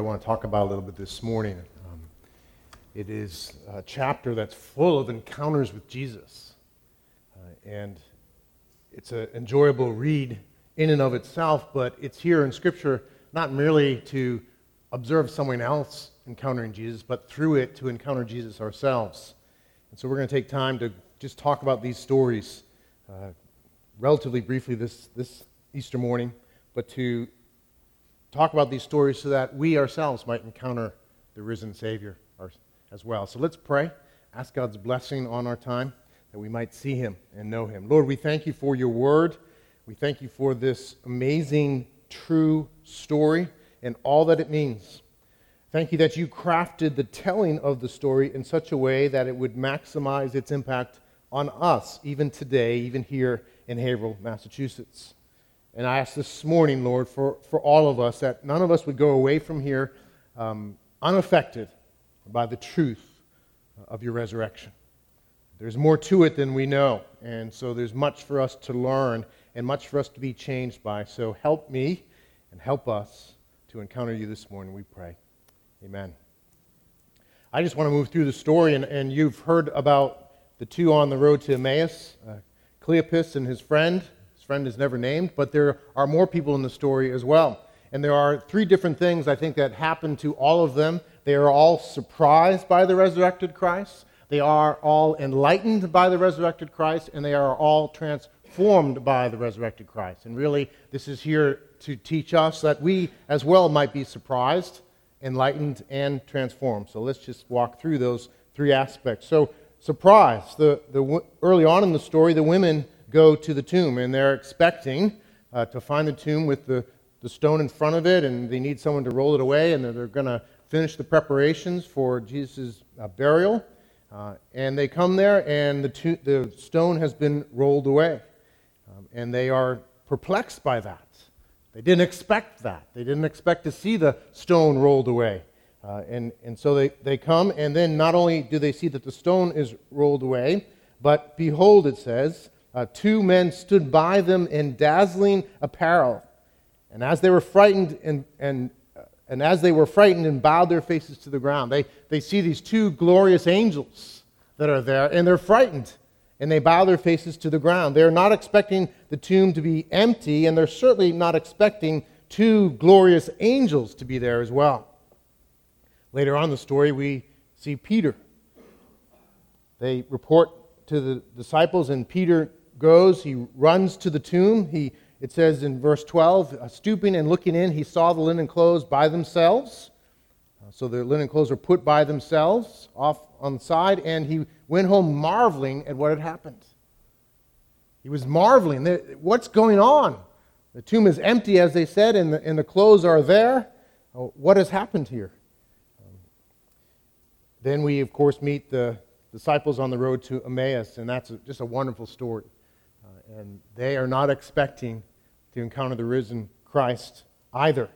I want to talk about a little bit this morning. Um, it is a chapter that's full of encounters with Jesus. Uh, and it's an enjoyable read in and of itself, but it's here in Scripture not merely to observe someone else encountering Jesus, but through it to encounter Jesus ourselves. And so we're going to take time to just talk about these stories uh, relatively briefly this, this Easter morning, but to talk about these stories so that we ourselves might encounter the risen Savior as well. So let's pray. Ask God's blessing on our time that we might see him and know him. Lord, we thank you for your word. We thank you for this amazing, true story and all that it means. Thank you that you crafted the telling of the story in such a way that it would maximize its impact on us, even today, even here in Haverhill, Massachusetts. And I ask this morning, Lord, for, for all of us, that none of us would go away from here um, unaffected by the truth of your resurrection. There's more to it than we know, and so there's much for us to learn and much for us to be changed by. So help me and help us to encounter you this morning, we pray. Amen. I just want to move through the story, and, and you've heard about the two on the road to Emmaus, uh, Cleopas and his friend friend is never named, but there are more people in the story as well. And there are three different things I think that happen to all of them. They are all surprised by the resurrected Christ, they are all enlightened by the resurrected Christ, and they are all transformed by the resurrected Christ. And really, this is here to teach us that we as well might be surprised, enlightened, and transformed. So let's just walk through those three aspects. So, surprise. The, the, early on in the story, the women go to the tomb, and they're expecting uh, to find the tomb with the, the stone in front of it, and they need someone to roll it away, and they're, they're going to finish the preparations for Jesus' uh, burial. Uh, and they come there, and the, to- the stone has been rolled away. Um, and they are perplexed by that. They didn't expect that. They didn't expect to see the stone rolled away. Uh, and, and so they, they come, and then not only do they see that the stone is rolled away, but behold, it says, uh, two men stood by them in dazzling apparel. And as they were frightened and, and, uh, and as they were frightened and bowed their faces to the ground, they, they see these two glorious angels that are there, and they're frightened. And they bow their faces to the ground. They're not expecting the tomb to be empty, and they're certainly not expecting two glorious angels to be there as well. Later on in the story, we see Peter. They report to the disciples, and Peter goes, he runs to the tomb. He, it says in verse 12, uh, stooping and looking in, he saw the linen clothes by themselves. Uh, so the linen clothes were put by themselves off on the side, and he went home marveling at what had happened. He was marveling. What's going on? The tomb is empty, as they said, and the, and the clothes are there. Uh, what has happened here? Um, then we, of course, meet the disciples on the road to Emmaus, and that's just a wonderful story and they are not expecting to encounter the risen Christ either.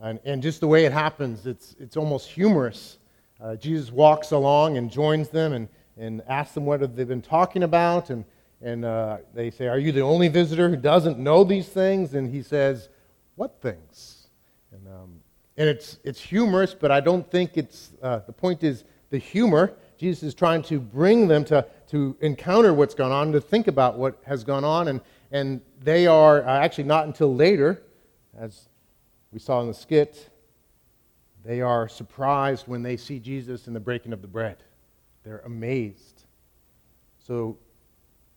And, and just the way it happens, it's, it's almost humorous. Uh, Jesus walks along and joins them and, and asks them what have they've been talking about. And, and uh, they say, Are you the only visitor who doesn't know these things? And he says, What things? And, um, and it's, it's humorous, but I don't think it's, uh, the point is the humor. Jesus is trying to bring them to to encounter what's gone on, to think about what has gone on. And, and they are uh, actually not until later, as we saw in the skit, they are surprised when they see Jesus in the breaking of the bread. They're amazed. So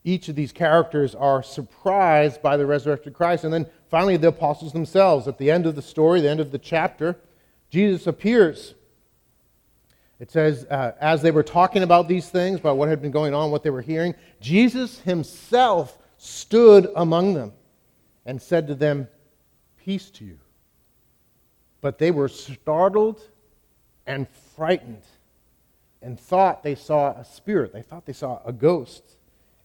each of these characters are surprised by the resurrected Christ. And then finally, the apostles themselves. At the end of the story, the end of the chapter, Jesus appears it says, uh, as they were talking about these things, about what had been going on, what they were hearing, Jesus himself stood among them and said to them, Peace to you. But they were startled and frightened and thought they saw a spirit. They thought they saw a ghost.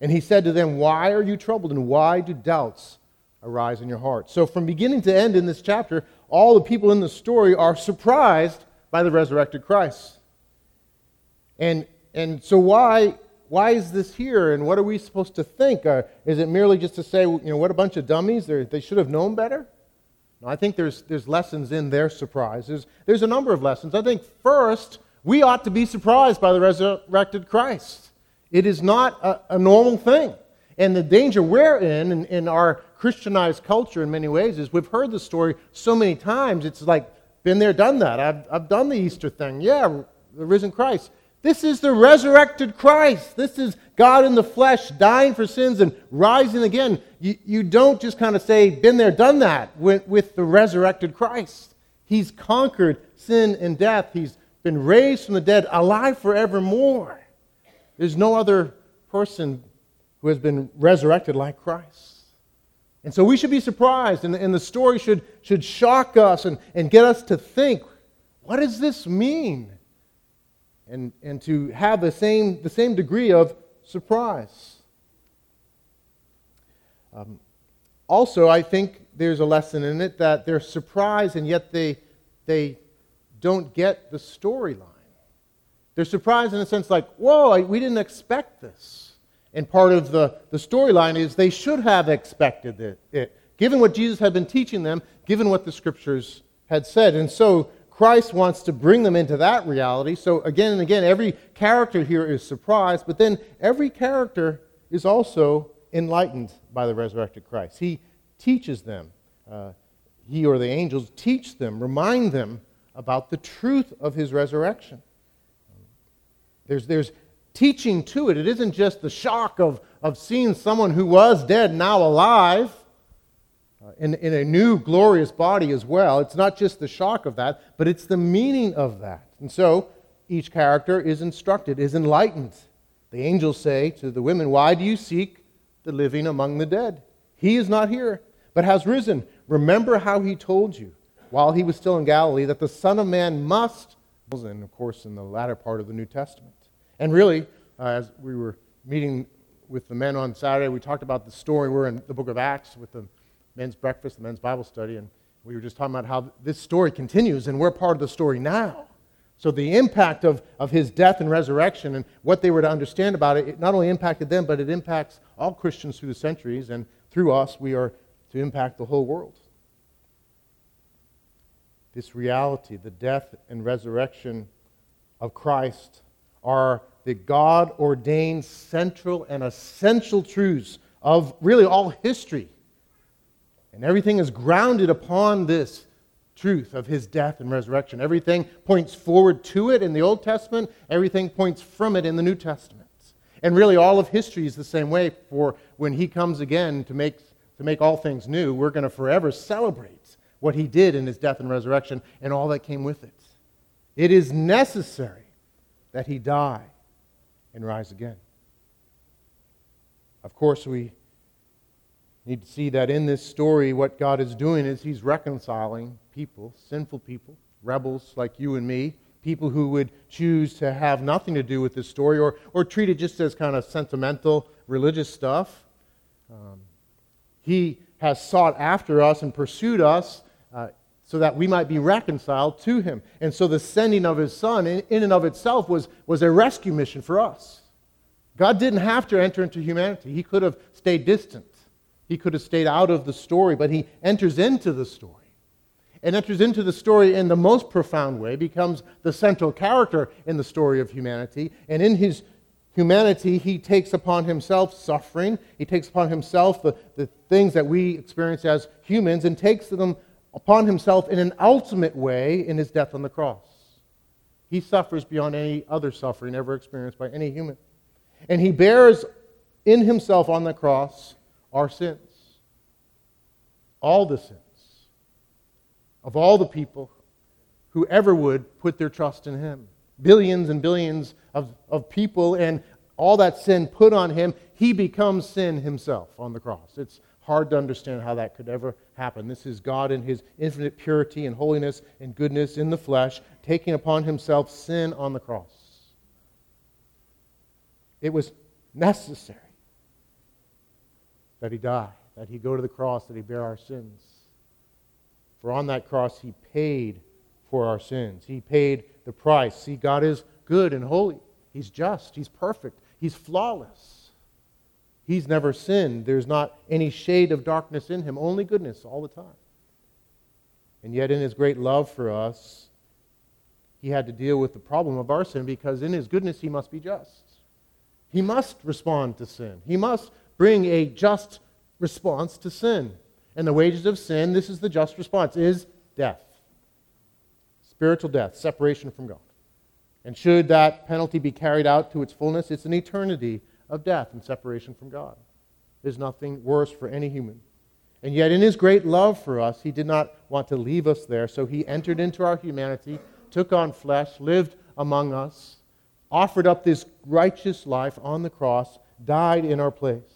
And he said to them, Why are you troubled and why do doubts arise in your heart? So, from beginning to end in this chapter, all the people in the story are surprised by the resurrected Christ. And, and so why, why is this here and what are we supposed to think? Is it merely just to say, you know, what a bunch of dummies? They're, they should have known better? Now, I think there's, there's lessons in their surprise. There's, there's a number of lessons. I think first, we ought to be surprised by the resurrected Christ. It is not a, a normal thing. And the danger we're in, in, in our Christianized culture in many ways, is we've heard the story so many times, it's like, been there, done that. I've, I've done the Easter thing. Yeah, the risen Christ. This is the resurrected Christ. This is God in the flesh, dying for sins and rising again. You, you don't just kind of say, been there, done that with, with the resurrected Christ. He's conquered sin and death. He's been raised from the dead, alive forevermore. There's no other person who has been resurrected like Christ. And so we should be surprised, and, and the story should, should shock us and, and get us to think what does this mean? And, and to have the same, the same degree of surprise. Um, also, I think there's a lesson in it that they're surprised and yet they, they don't get the storyline. They're surprised in a sense like, whoa, I, we didn't expect this. And part of the, the storyline is they should have expected it, it, given what Jesus had been teaching them, given what the scriptures had said. And so Christ wants to bring them into that reality. So again and again, every character here is surprised, but then every character is also enlightened by the resurrected Christ. He teaches them, uh, he or the angels teach them, remind them about the truth of his resurrection. There's, there's teaching to it. It isn't just the shock of, of seeing someone who was dead now alive in, in a new glorious body as well. It's not just the shock of that, but it's the meaning of that. And so each character is instructed, is enlightened. The angels say to the women, Why do you seek the living among the dead? He is not here, but has risen. Remember how he told you while he was still in Galilee that the Son of Man must, and of course in the latter part of the New Testament. And really, uh, as we were meeting with the men on Saturday, we talked about the story. We're in the book of Acts with the men's breakfast, the men's Bible study, and we were just talking about how this story continues, and we're part of the story now. So the impact of, of his death and resurrection and what they were to understand about it, it not only impacted them, but it impacts all Christians through the centuries, and through us, we are to impact the whole world. This reality, the death and resurrection of Christ, are the God ordained central and essential truths of really all history. And everything is grounded upon this truth of his death and resurrection. Everything points forward to it in the Old Testament, everything points from it in the New Testament. And really, all of history is the same way for when he comes again to make, to make all things new. We're going to forever celebrate what he did in his death and resurrection and all that came with it. It is necessary that he die and rise again. Of course, we need to see that in this story, what God is doing is He's reconciling people, sinful people, rebels like you and me, people who would choose to have nothing to do with this story or, or treat it just as kind of sentimental religious stuff. Um, he has sought after us and pursued us uh, so that we might be reconciled to Him. And so the sending of His Son, in, in and of itself, was, was a rescue mission for us. God didn't have to enter into humanity, He could have stayed distant. He could have stayed out of the story, but he enters into the story. And enters into the story in the most profound way, becomes the central character in the story of humanity. And in his humanity, he takes upon himself suffering. He takes upon himself the, the things that we experience as humans and takes them upon himself in an ultimate way in his death on the cross. He suffers beyond any other suffering ever experienced by any human. And he bears in himself on the cross our sins. All the sins of all the people who ever would put their trust in him. Billions and billions of, of people and all that sin put on him, he becomes sin himself on the cross. It's hard to understand how that could ever happen. This is God in his infinite purity and holiness and goodness in the flesh, taking upon himself sin on the cross. It was necessary that he die, that he go to the cross, that he bear our sins. For on that cross, he paid for our sins. He paid the price. See, God is good and holy. He's just. He's perfect. He's flawless. He's never sinned. There's not any shade of darkness in him, only goodness all the time. And yet, in his great love for us, he had to deal with the problem of our sin because in his goodness, he must be just. He must respond to sin. He must bring a just response to sin. And the wages of sin, this is the just response, is death. Spiritual death, separation from God. And should that penalty be carried out to its fullness, it's an eternity of death and separation from God. There's nothing worse for any human. And yet, in his great love for us, he did not want to leave us there. So he entered into our humanity, took on flesh, lived among us, offered up this righteous life on the cross, died in our place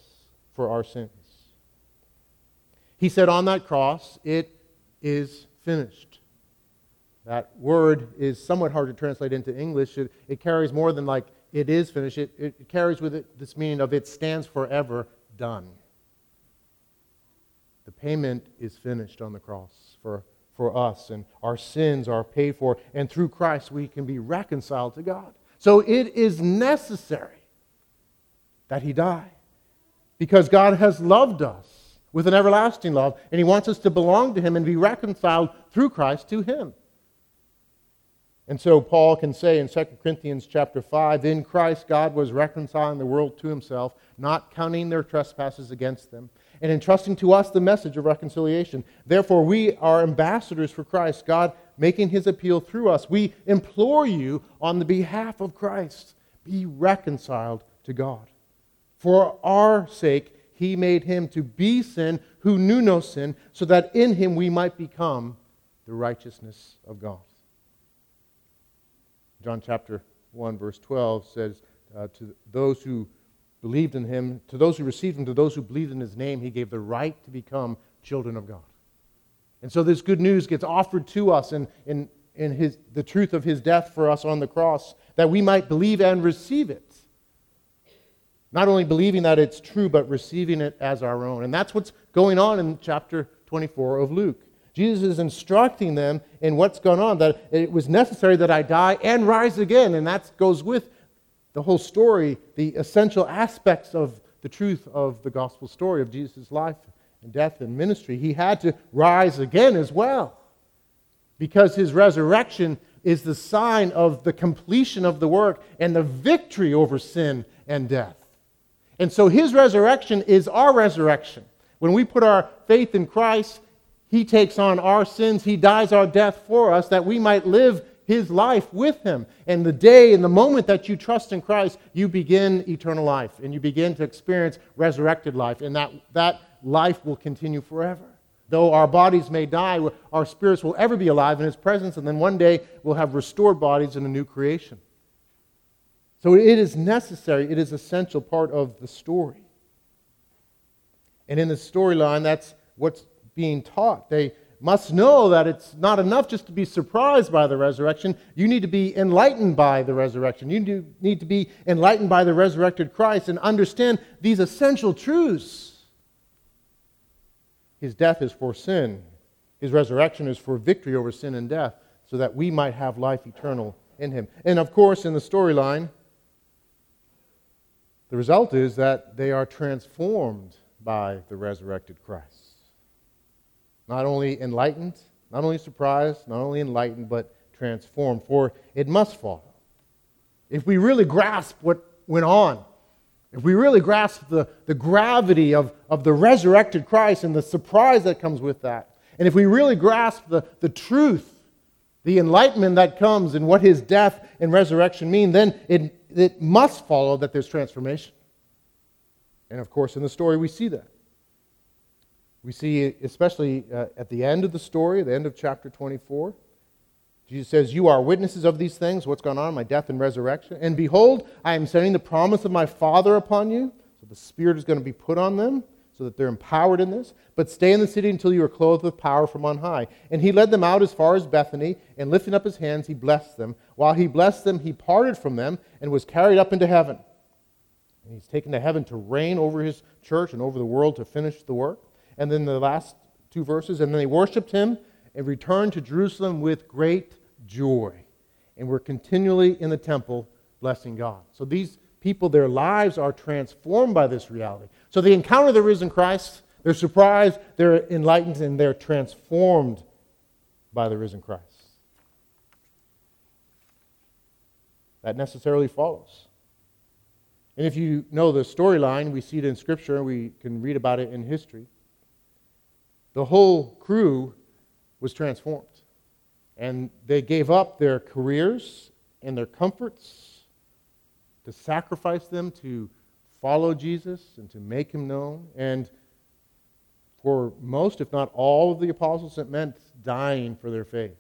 for our sins. He said on that cross, It is finished. That word is somewhat hard to translate into English. It, it carries more than like it is finished, it, it carries with it this meaning of it stands forever done. The payment is finished on the cross for, for us, and our sins are paid for, and through Christ we can be reconciled to God. So it is necessary that He die because God has loved us with an everlasting love, and He wants us to belong to Him and be reconciled through Christ to Him. And so Paul can say in 2 Corinthians chapter 5, in Christ God was reconciling the world to himself, not counting their trespasses against them, and entrusting to us the message of reconciliation. Therefore, we are ambassadors for Christ, God making his appeal through us. We implore you on the behalf of Christ, be reconciled to God. For our sake, he made him to be sin who knew no sin, so that in him we might become the righteousness of God. John chapter 1, verse 12 says, uh, To those who believed in him, to those who received him, to those who believed in his name, he gave the right to become children of God. And so this good news gets offered to us in, in, in his, the truth of his death for us on the cross, that we might believe and receive it. Not only believing that it's true, but receiving it as our own. And that's what's going on in chapter 24 of Luke. Jesus is instructing them in what's going on, that it was necessary that I die and rise again. And that goes with the whole story, the essential aspects of the truth of the gospel story of Jesus' life and death and ministry. He had to rise again as well because his resurrection is the sign of the completion of the work and the victory over sin and death. And so his resurrection is our resurrection. When we put our faith in Christ, he takes on our sins. He dies our death for us that we might live his life with him. And the day and the moment that you trust in Christ, you begin eternal life and you begin to experience resurrected life. And that, that life will continue forever. Though our bodies may die, our spirits will ever be alive in his presence. And then one day we'll have restored bodies in a new creation. So it is necessary, it is essential part of the story. And in the storyline, that's what's being taught. They must know that it's not enough just to be surprised by the resurrection. You need to be enlightened by the resurrection. You need to be enlightened by the resurrected Christ and understand these essential truths. His death is for sin, his resurrection is for victory over sin and death, so that we might have life eternal in him. And of course, in the storyline, the result is that they are transformed by the resurrected Christ not only enlightened, not only surprised, not only enlightened, but transformed. For it must follow. If we really grasp what went on, if we really grasp the, the gravity of, of the resurrected Christ and the surprise that comes with that, and if we really grasp the, the truth, the enlightenment that comes in what his death and resurrection mean, then it, it must follow that there's transformation. And of course, in the story, we see that. We see, especially uh, at the end of the story, the end of chapter 24, Jesus says, You are witnesses of these things, what's gone on, my death and resurrection. And behold, I am sending the promise of my Father upon you. So the Spirit is going to be put on them so that they're empowered in this. But stay in the city until you are clothed with power from on high. And he led them out as far as Bethany, and lifting up his hands, he blessed them. While he blessed them, he parted from them and was carried up into heaven. And he's taken to heaven to reign over his church and over the world to finish the work and then the last two verses, and then they worshiped him and returned to Jerusalem with great joy. And were continually in the temple blessing God. So these people, their lives are transformed by this reality. So they encounter the risen Christ, they're surprised, they're enlightened, and they're transformed by the risen Christ. That necessarily follows. And if you know the storyline, we see it in Scripture, we can read about it in history. The whole crew was transformed. And they gave up their careers and their comforts to sacrifice them to follow Jesus and to make him known. And for most, if not all, of the apostles, it meant dying for their faith.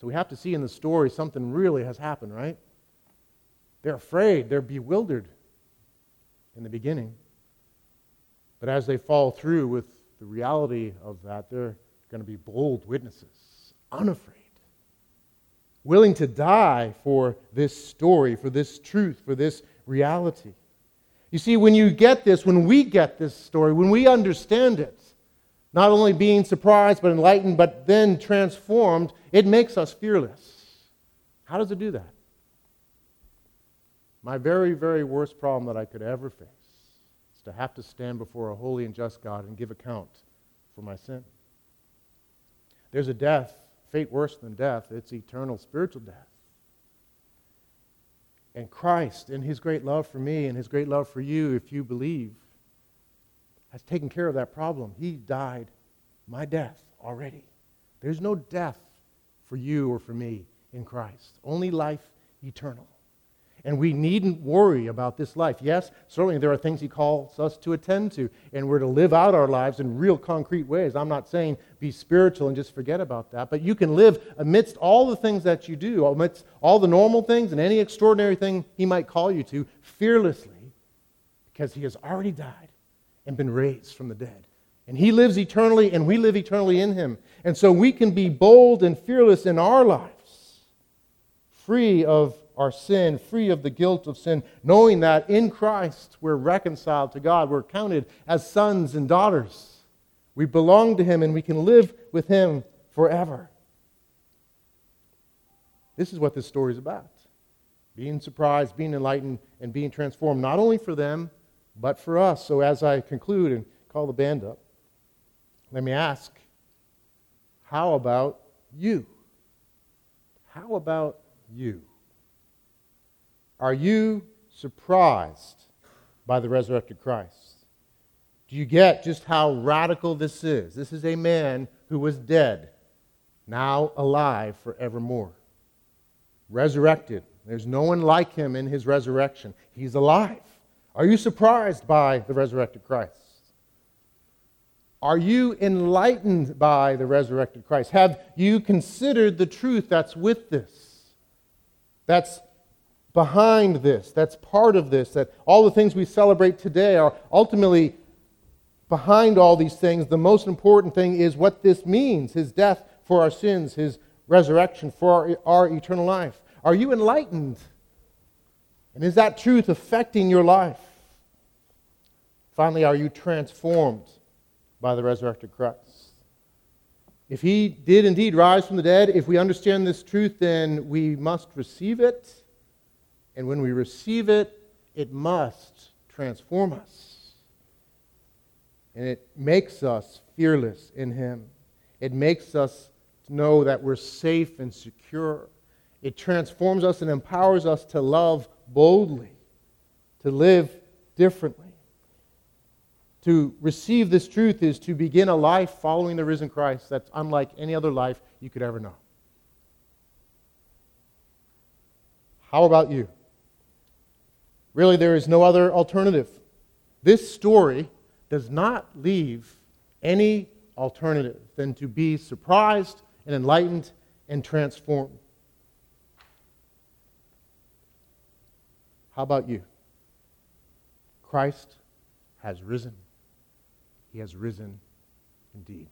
So we have to see in the story something really has happened, right? They're afraid, they're bewildered in the beginning. But as they fall through with the reality of that, they're going to be bold witnesses, unafraid, willing to die for this story, for this truth, for this reality. You see, when you get this, when we get this story, when we understand it, not only being surprised but enlightened, but then transformed, it makes us fearless. How does it do that? My very, very worst problem that I could ever face is to have to stand before a holy and just God and give account for my sin. There's a death, fate worse than death, it's eternal spiritual death. And Christ, in his great love for me and his great love for you, if you believe, has taken care of that problem. He died my death already. There's no death for you or for me in Christ, only life eternal. And we needn't worry about this life. Yes, certainly there are things He calls us to attend to, and we're to live out our lives in real concrete ways. I'm not saying be spiritual and just forget about that, but you can live amidst all the things that you do, amidst all the normal things and any extraordinary thing He might call you to, fearlessly, because He has already died and been raised from the dead. And He lives eternally, and we live eternally in Him. And so we can be bold and fearless in our lives, free of our sin, free of the guilt of sin, knowing that in Christ we're reconciled to God. We're counted as sons and daughters. We belong to Him and we can live with Him forever. This is what this story is about being surprised, being enlightened, and being transformed, not only for them, but for us. So as I conclude and call the band up, let me ask how about you? How about you? Are you surprised by the resurrected Christ? Do you get just how radical this is? This is a man who was dead, now alive forevermore. Resurrected. There's no one like him in his resurrection. He's alive. Are you surprised by the resurrected Christ? Are you enlightened by the resurrected Christ? Have you considered the truth that's with this? That's behind this, that's part of this, that all the things we celebrate today are ultimately behind all these things. The most important thing is what this means his death for our sins, his resurrection for our, our eternal life. Are you enlightened? And is that truth affecting your life? Finally, are you transformed by the resurrected Christ? If he did indeed rise from the dead, if we understand this truth, then we must receive it and when we receive it, it must transform us. And it makes us fearless in Him. It makes us know that we're safe and secure. It transforms us and empowers us to love boldly, to live differently. To receive this truth is to begin a life following the risen Christ that's unlike any other life you could ever know. How about you? Really, there is no other alternative. This story does not leave any alternative than to be surprised and enlightened and transformed. How about you? Christ has risen. He has risen indeed.